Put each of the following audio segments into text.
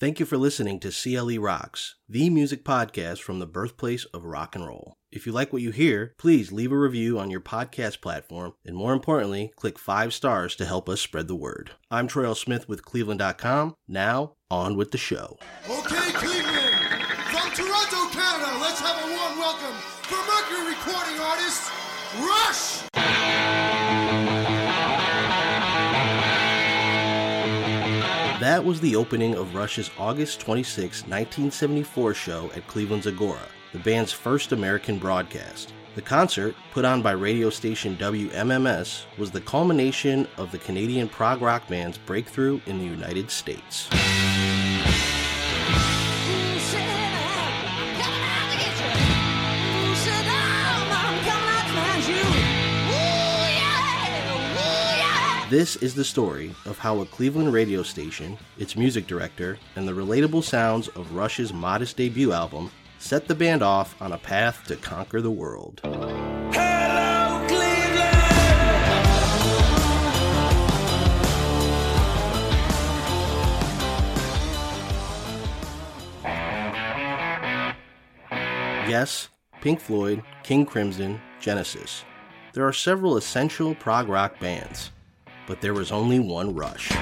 Thank you for listening to CLE Rocks, the music podcast from the birthplace of rock and roll. If you like what you hear, please leave a review on your podcast platform, and more importantly, click five stars to help us spread the word. I'm Troy L. Smith with Cleveland.com. Now, on with the show. Okay, Cleveland, from Toronto, Canada, let's have a warm welcome for Mercury recording artist Rush! That was the opening of Rush's August 26, 1974 show at Cleveland's Agora, the band's first American broadcast. The concert, put on by radio station WMMS, was the culmination of the Canadian prog rock band's breakthrough in the United States. This is the story of how a Cleveland radio station, its music director, and the relatable sounds of Rush's modest debut album set the band off on a path to conquer the world. Hello, Cleveland! Yes, Pink Floyd, King Crimson, Genesis. There are several essential prog rock bands, but there was only one Rush.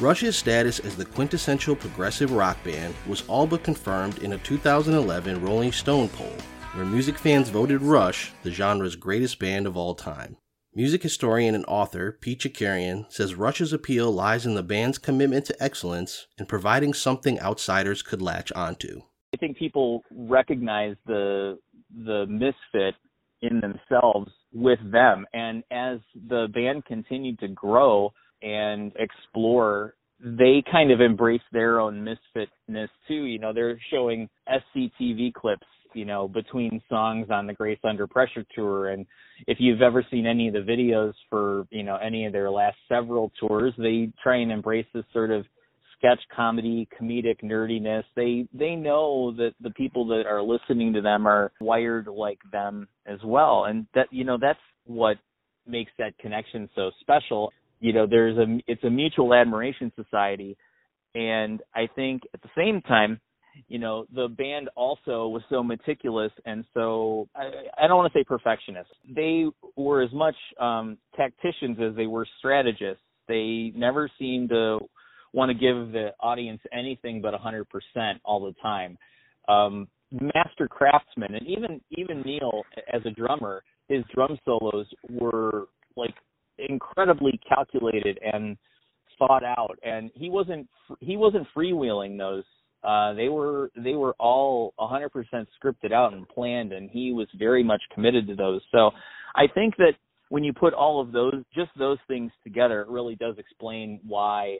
Rush's status as the quintessential progressive rock band was all but confirmed in a 2011 Rolling Stone poll, where music fans voted Rush the genre's greatest band of all time. Music historian and author Pete Chakerian says Rush's appeal lies in the band's commitment to excellence and providing something outsiders could latch onto. I think people recognize the the misfit in themselves with them, and as the band continued to grow and explore, they kind of embrace their own misfitness too. You know, they're showing SCTV clips, you know, between songs on the Grace Under Pressure tour. And if you've ever seen any of the videos for, you know, any of their last several tours, they try and embrace this sort of sketch comedy, comedic nerdiness. They they know that the people that are listening to them are wired like them as well. And that you know, that's what makes that connection so special you know there's a it's a mutual admiration society and i think at the same time you know the band also was so meticulous and so i, I don't want to say perfectionist they were as much um tacticians as they were strategists they never seemed to want to give the audience anything but a 100% all the time. Um master craftsmen and even even neil as a drummer his drum solos were like incredibly calculated and thought out. And he wasn't he wasn't freewheeling those. Uh they were they were all 100% scripted out and planned and he was very much committed to those. So i think that when you put all of those just those things together it really does explain why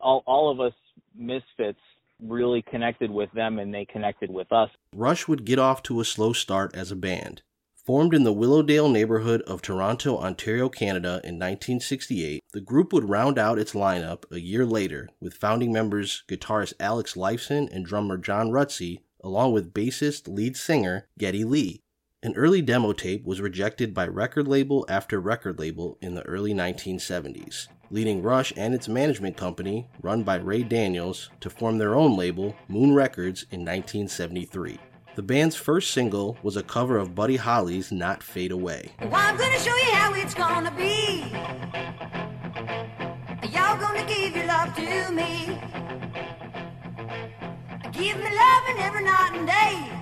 all all of us misfits really connected with them and they connected with us Rush would get off to a slow start as a band. Formed in the Willowdale neighborhood of Toronto, Ontario, Canada in 1968, the group would round out its lineup a year later with founding members guitarist Alex Lifeson and drummer John Rutsey, along with bassist lead singer Geddy Lee. An early demo tape was rejected by record label after record label in the early 1970s, leading Rush and its management company, run by Ray Daniels, to form their own label, Moon Records, in 1973. The band's first single was a cover of Buddy Holly's Not Fade Away. Well, I'm gonna show you how it's gonna be. Y'all gonna give your love to me. Give me loving every night and day.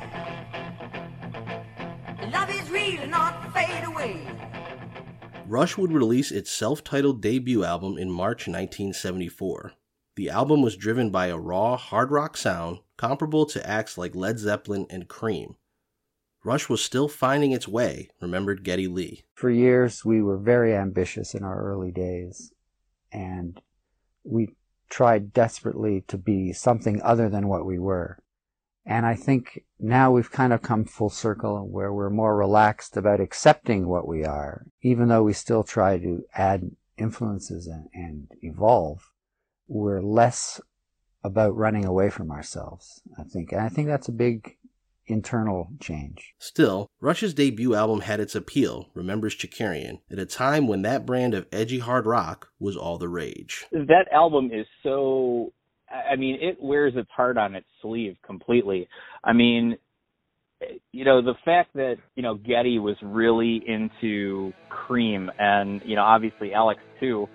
Love is real not fade away. Rush would release its self titled debut album in March 1974. The album was driven by a raw, hard rock sound comparable to acts like Led Zeppelin and Cream. Rush was still finding its way, remembered Geddy Lee. For years, we were very ambitious in our early days, and we tried desperately to be something other than what we were. And I think now we've kind of come full circle where we're more relaxed about accepting what we are, even though we still try to add influences and, and evolve. We're less about running away from ourselves, I think. And I think that's a big internal change. Still, Rush's debut album had its appeal, remembers Chakerian, at a time when that brand of edgy hard rock was all the rage. That album is so I mean, it wears its heart on its sleeve completely. I mean, you know, the fact that, you know, Geddy was really into Cream and, you know, obviously Alex too,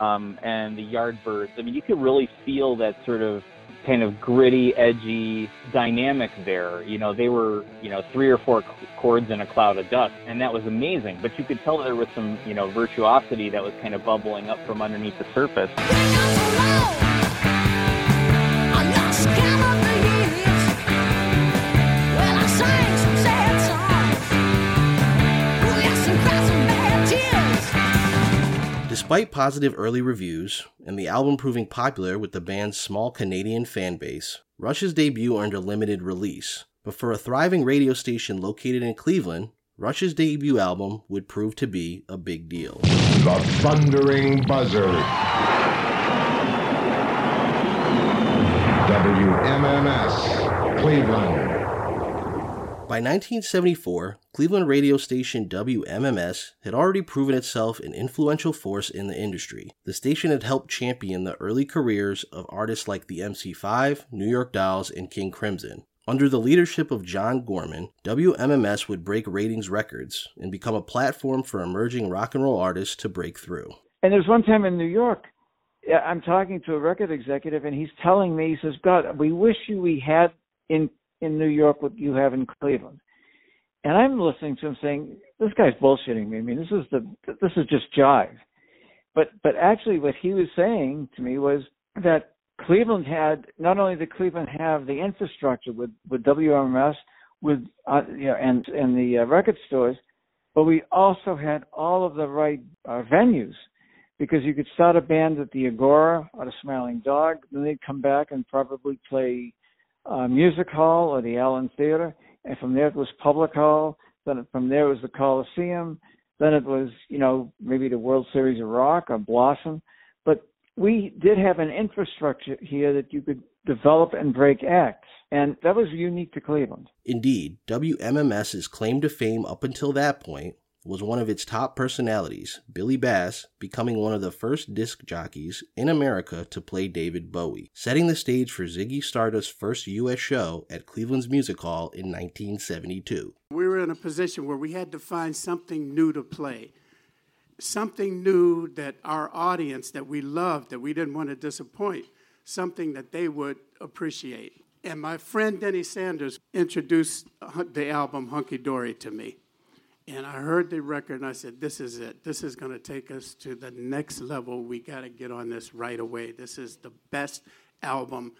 um, and the Yardbirds. I mean, you could really feel that sort of kind of gritty, edgy dynamic there. You know, they were, you know, three or four chords in a cloud of dust, and that was amazing. But you could tell there was some, you know, virtuosity that was kind of bubbling up from underneath the surface. Despite positive early reviews, and the album proving popular with the band's small Canadian fan base, Rush's debut earned a limited release. But for a thriving radio station located in Cleveland, Rush's debut album would prove to be a big deal. The Thundering Buzzard. WMMS, Cleveland. By 1974, Cleveland radio station WMMS had already proven itself an influential force in the industry. The station had helped champion the early careers of artists like the MC5, New York Dolls, and King Crimson. Under the leadership of John Gorman, WMMS would break ratings records and become a platform for emerging rock and roll artists to break through. And there's one time in New York, I'm talking to a record executive, and he's telling me, he says, God, we wish you we had in in New York what you have in Cleveland. And I'm listening to him saying, "This guy's bullshitting me. I mean, this is the this is just jive." But but actually, what he was saying to me was that Cleveland had not only did Cleveland have the infrastructure with with WMMS, with uh, you know, and and the uh, record stores, but we also had all of the right uh, venues because you could start a band at the Agora or the Smiling Dog, then they'd come back and probably play uh, Music Hall or the Allen Theater, and from there it was Public Hall. Then from there it was the Coliseum. Then it was, you know, maybe the World Series of Rock or Blossom. But we did have an infrastructure here that you could develop and break acts. And that was unique to Cleveland. Indeed, WMMS's claim to fame up until that point was one of its top personalities, Billy Bass, becoming one of the first disc jockeys in America to play David Bowie, setting the stage for Ziggy Stardust's first U.S. show at Cleveland's Music Hall in 1972. We were in a position where we had to find something new to play, something new that our audience that we loved, that we didn't want to disappoint, something that they would appreciate. And my friend Denny Sanders introduced the album Hunky Dory to me. And I heard the record and I said, This is it. This is going to take us to the next level. We got to get on this right away. This is the best album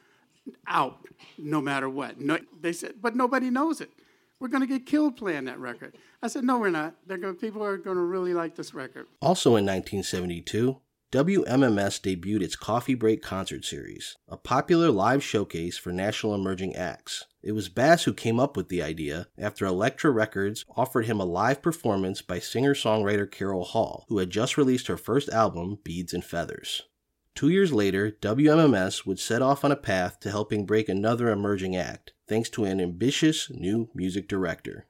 out, no matter what. No, they said, But nobody knows it. We're going to get killed playing that record. I said, No, we're not. They're going, people are going to really like this record. Also in 1972, WMMS debuted its Coffee Break concert series, a popular live showcase for national emerging acts. It was Bass who came up with the idea after Elektra Records offered him a live performance by singer songwriter Carol Hall, who had just released her first album, Beads and Feathers. Two years later, WMMS would set off on a path to helping break another emerging act, thanks to an ambitious new music director.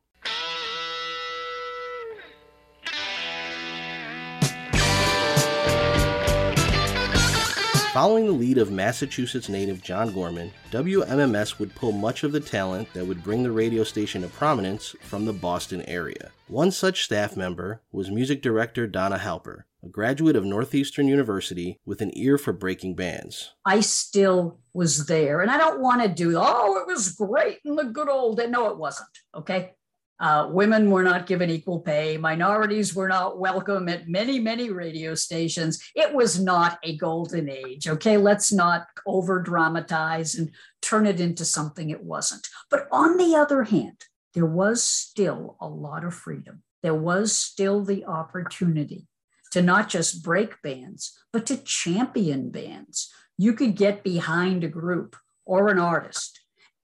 Following the lead of Massachusetts native John Gorman, WMMS would pull much of the talent that would bring the radio station to prominence from the Boston area. One such staff member was music director Donna Halper, a graduate of Northeastern University with an ear for breaking bands. I still was there, and I don't want to do, oh, it was great in the good old days. No, it wasn't. Okay. Uh, women were not given equal pay. Minorities were not welcome at many, many radio stations. It was not a golden age. Okay, let's not over dramatize and turn it into something it wasn't. But on the other hand, there was still a lot of freedom. There was still the opportunity to not just break bands, but to champion bands. You could get behind a group or an artist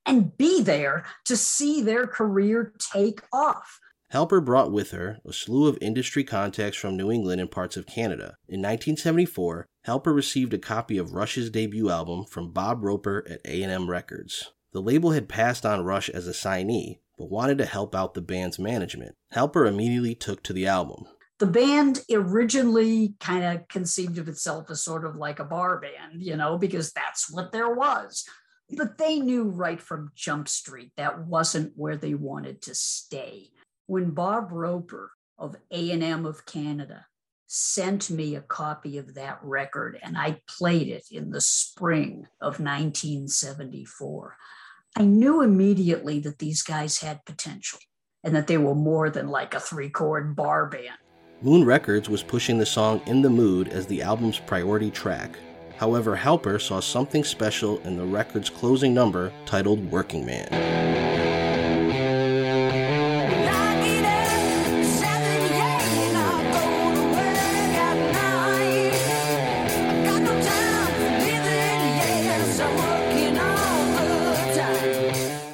and be there to see their career take off. Halper brought with her a slew of industry contacts from New England and parts of Canada. In 1974, Halper received a copy of Rush's debut album from Bob Roper at A&M Records. The label had passed on Rush as a signee, but wanted to help out the band's management. Halper immediately took to the album. The band originally kind of conceived of itself as sort of like a bar band, you know, because that's what there was. But they knew right from Jump Street that wasn't where they wanted to stay. When Bob Roper of A&M of Canada sent me a copy of that record and I played it in the spring of 1974. I knew immediately that these guys had potential and that they were more than like a three chord bar band. Moon Records was pushing the song In the Mood as the album's priority track. However, Halper saw something special in the record's closing number titled Working Man.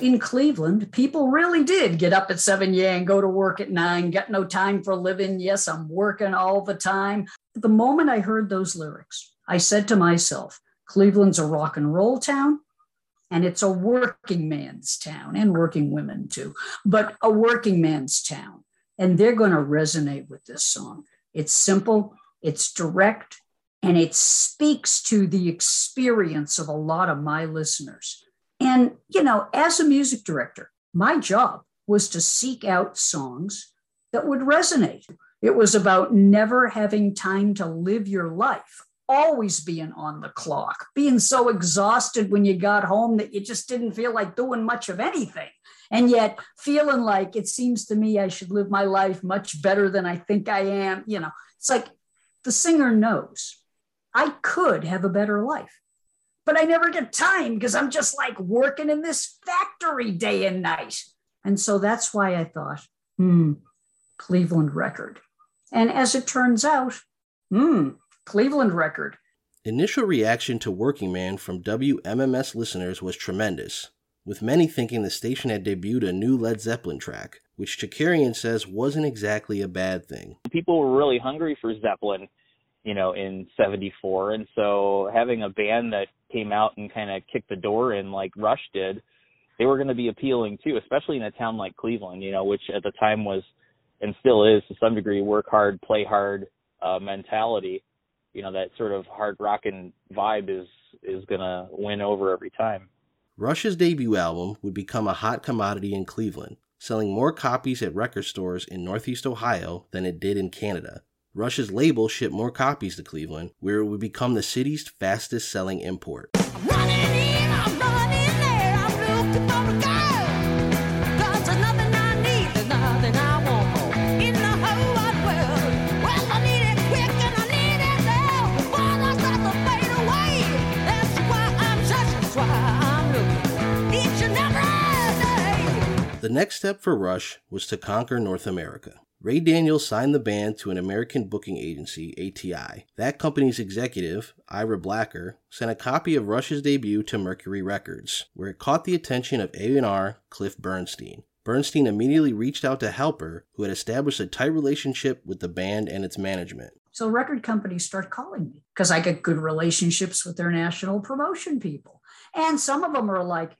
in Cleveland, people really did get up at seven, yeah, and go to work at nine, got no time for living. Yes, I'm working all the time. The moment I heard those lyrics, I said to myself, Cleveland's a rock and roll town, and it's a working man's town, and working women too, but a working man's town. And they're going to resonate with this song. It's simple, it's direct, and it speaks to the experience of a lot of my listeners. And, you know, as a music director, my job was to seek out songs that would resonate. It was about never having time to live your life, always being on the clock, being so exhausted when you got home that you just didn't feel like doing much of anything. And yet feeling like it seems to me I should live my life much better than I think I am. You know, it's like the singer knows I could have a better life but I never get time because I'm just like working in this factory day and night. And so that's why I thought, hmm, Cleveland record. And as it turns out, hmm, Cleveland record. Initial reaction to Working Man from WMMS listeners was tremendous, with many thinking the station had debuted a new Led Zeppelin track, which Chakerian says wasn't exactly a bad thing. People were really hungry for Zeppelin, you know, in 74. And so having a band that came out and kind of kicked the door in like Rush did, they were going to be appealing too, especially in a town like Cleveland, you know, which at the time was and still is to some degree work hard, play hard uh, mentality. You know, that sort of hard rocking vibe is is going to win over every time. Rush's debut album would become a hot commodity in Cleveland, selling more copies at record stores in Northeast Ohio than it did in Canada. Rush's label shipped more copies to Cleveland, where it would become the city's fastest selling import. The next step for Rush was to conquer North America. Ray Daniels signed the band to an American booking agency, ATI. That company's executive, Ira Blacker, sent a copy of Rush's debut to Mercury Records, where it caught the attention of A&R Cliff Bernstein. Bernstein immediately reached out to Halper, who had established a tight relationship with the band and its management. So record companies start calling me because I get good relationships with their national promotion people. And some of them are like,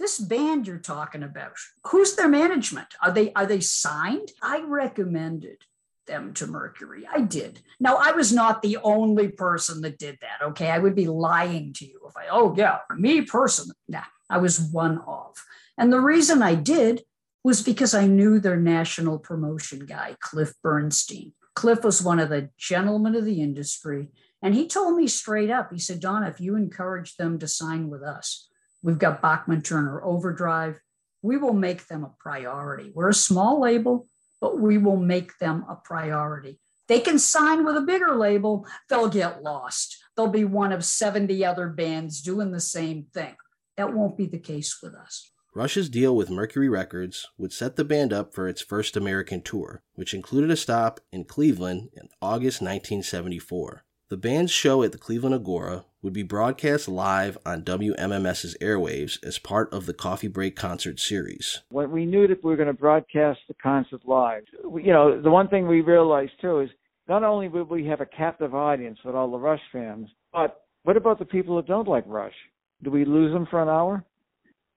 this band you're talking about who's their management? Are they are they signed? I recommended them to mercury. I did. Now i was not the only person that did that okay? I would be lying to you if i oh yeah me personally nah i was one of and the reason i did was because i knew their national promotion guy cliff bernstein. Cliff was one of the gentlemen of the industry and he told me straight up he said donna if you encourage them to sign with us We've got Bachman Turner Overdrive. We will make them a priority. We're a small label, but we will make them a priority. They can sign with a bigger label, they'll get lost. They'll be one of 70 other bands doing the same thing. That won't be the case with us. Rush's deal with Mercury Records would set the band up for its first American tour, which included a stop in Cleveland in August 1974. The band's show at the Cleveland Agora would be broadcast live on WMMS's airwaves as part of the Coffee Break concert series. When we knew that we were going to broadcast the concert live, you know, the one thing we realized too is not only would we have a captive audience with all the Rush fans, but what about the people that don't like Rush? Do we lose them for an hour?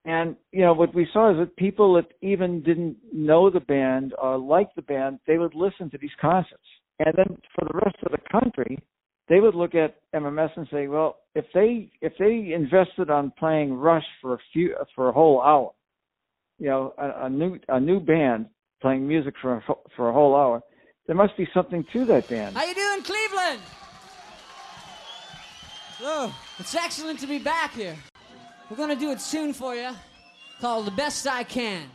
And you know what we saw is that people that even didn't know the band or like the band, they would listen to these concerts. And then for the rest of the country, they would look at MMS and say, well, if they if they invested on playing Rush for a few for a whole hour, you know, a, a new a new band playing music for a, for a whole hour, there must be something to that band. How you doing, Cleveland? Oh, it's excellent to be back here. We're gonna do it soon for you, called "The Best I Can."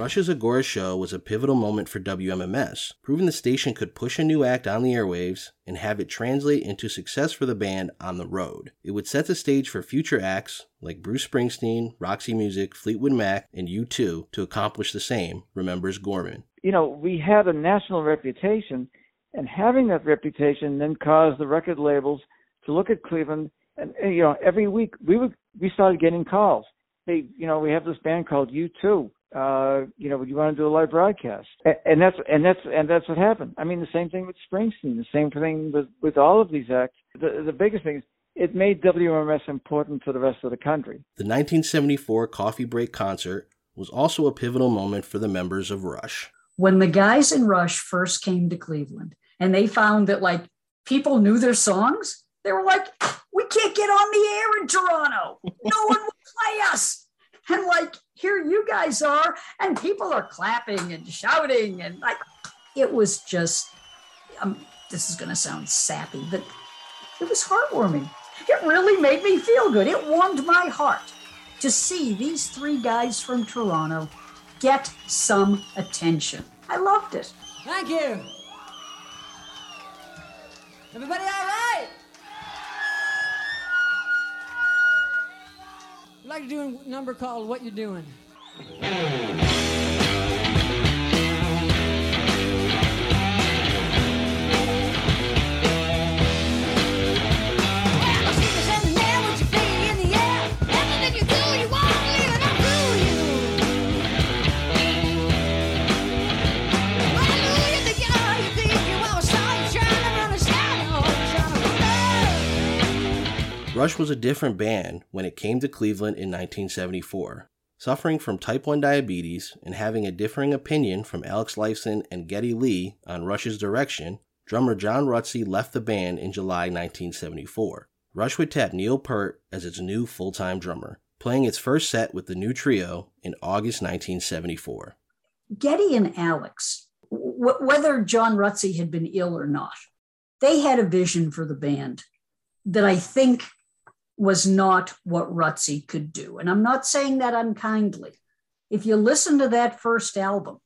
Rush's Agora show was a pivotal moment for WMMS, proving the station could push a new act on the airwaves and have it translate into success for the band on the road. It would set the stage for future acts like Bruce Springsteen, Roxy Music, Fleetwood Mac, and U2 to accomplish the same, remembers Gorman. You know, we had a national reputation, and having that reputation then caused the record labels to look at Cleveland and, and you know, every week we would we started getting calls. Hey, you know, we have this band called U2 uh, you know, would you want to do a live broadcast? And, and that's and that's and that's what happened. I mean, the same thing with Springsteen, the same thing with with all of these acts. The the biggest thing is it made WMS important for the rest of the country. The 1974 Coffee Break concert was also a pivotal moment for the members of Rush. When the guys in Rush first came to Cleveland and they found that like people knew their songs, they were like, "We can't get on the air in Toronto. No one will play us." You guys are, and people are clapping and shouting, and like, it was just, um, this is going to sound sappy, but it was heartwarming. It really made me feel good. It warmed my heart to see these three guys from Toronto get some attention. I loved it. Thank you. Everybody all right? I'd like to do a number called What You're Doing. Rush was a different band when it came to Cleveland in 1974. Suffering from type 1 diabetes and having a differing opinion from Alex Lifeson and Geddy Lee on Rush's direction, drummer John Rutsey left the band in July 1974. Rush would tap Neil Peart as its new full time drummer, playing its first set with the new trio in August 1974. Geddy and Alex, w- whether John Rutsey had been ill or not, they had a vision for the band that I think was not what Rutsey could do. And I'm not saying that unkindly. If you listen to that first album,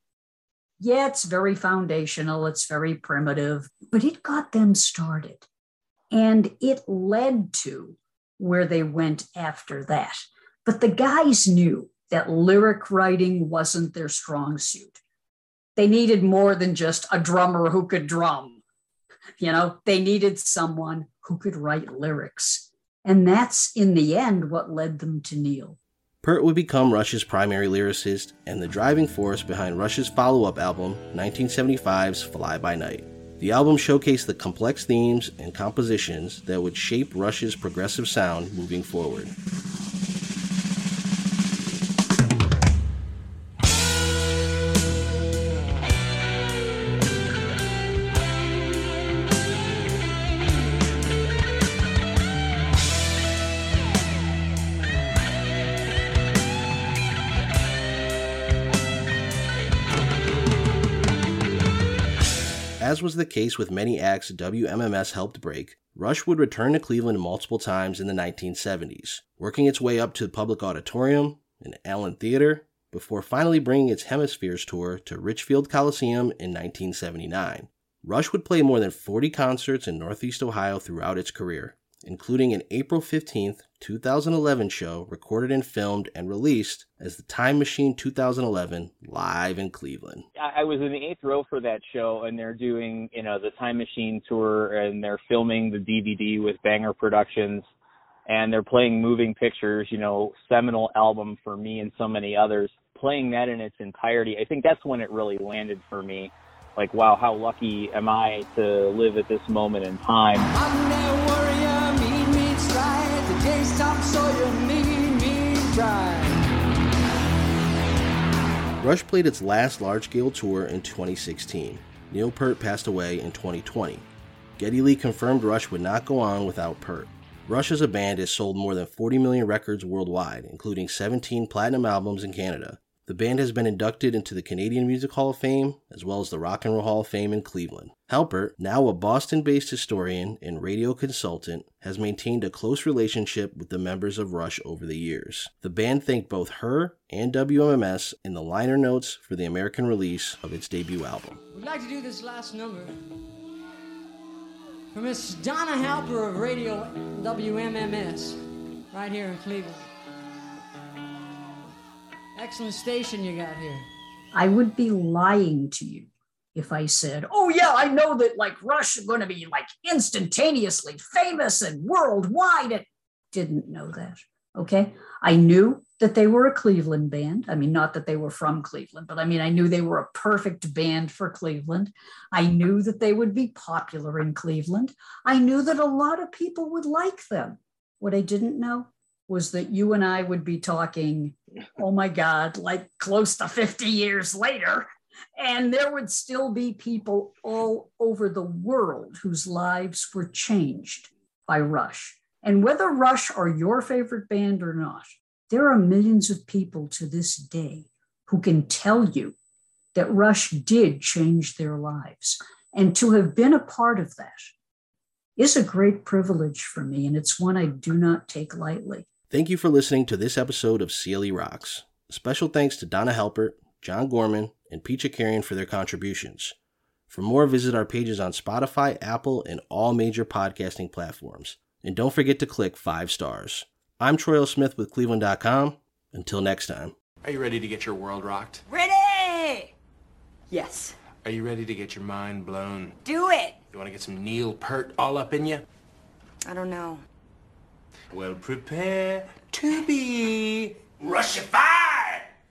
yeah, it's very foundational, it's very primitive, but it got them started. And it led to where they went after that. But the guys knew that lyric writing wasn't their strong suit. They needed more than just a drummer who could drum. You know, they needed someone who could write lyrics. And that's in the end what led them to Neil. Peart would become Rush's primary lyricist and the driving force behind Rush's follow up album, 1975's Fly By Night. The album showcased the complex themes and compositions that would shape Rush's progressive sound moving forward. Was the case with many acts WMMS helped break, Rush would return to Cleveland multiple times in the 1970s, working its way up to the Public Auditorium and Allen Theater, before finally bringing its Hemispheres tour to Richfield Coliseum in 1979. Rush would play more than 40 concerts in Northeast Ohio throughout its career, including an April 15, 2011 show recorded and filmed and released as the Time Machine 2011 live in Cleveland. I I was in the eighth row for that show, and they're doing, you know, the Time Machine tour, and they're filming the DVD with Banger Productions, and they're playing moving pictures, you know, seminal album for me and so many others. Playing that in its entirety, I think that's when it really landed for me. Like, wow, how lucky am I to live at this moment in time? Rush played its last large scale tour in 2016. Neil Peart passed away in 2020. Geddy Lee confirmed Rush would not go on without Peart. Rush as a band has sold more than 40 million records worldwide, including 17 platinum albums in Canada. The band has been inducted into the Canadian Music Hall of Fame, as well as the Rock and Roll Hall of Fame in Cleveland. Halper, now a Boston based historian and radio consultant, has maintained a close relationship with the members of Rush over the years. The band thanked both her and WMMS in the liner notes for the American release of its debut album. We'd like to do this last number for Miss Donna Halper of Radio WMMS, right here in Cleveland. Excellent station you got here. I would be lying to you if I said, oh, yeah, I know that like Rush are going to be like instantaneously famous and worldwide. I didn't know that. Okay. I knew that they were a Cleveland band. I mean, not that they were from Cleveland, but I mean, I knew they were a perfect band for Cleveland. I knew that they would be popular in Cleveland. I knew that a lot of people would like them. What I didn't know was that you and I would be talking, oh my God, like close to 50 years later. And there would still be people all over the world whose lives were changed by Rush. And whether Rush are your favorite band or not, there are millions of people to this day who can tell you that Rush did change their lives. And to have been a part of that is a great privilege for me, and it's one I do not take lightly. Thank you for listening to this episode of CLE Rocks. Special thanks to Donna Halper, John Gorman, and Pete Chakerian for their contributions. For more, visit our pages on Spotify, Apple, and all major podcasting platforms. And don't forget to click five stars. I'm Troy L. Smith with Cleveland.com. Until next time. Are you ready to get your world rocked? Ready? Yes. Are you ready to get your mind blown? Do it. You want to get some Neil Peart all up in you? I don't know. Well, prepare to be Russified!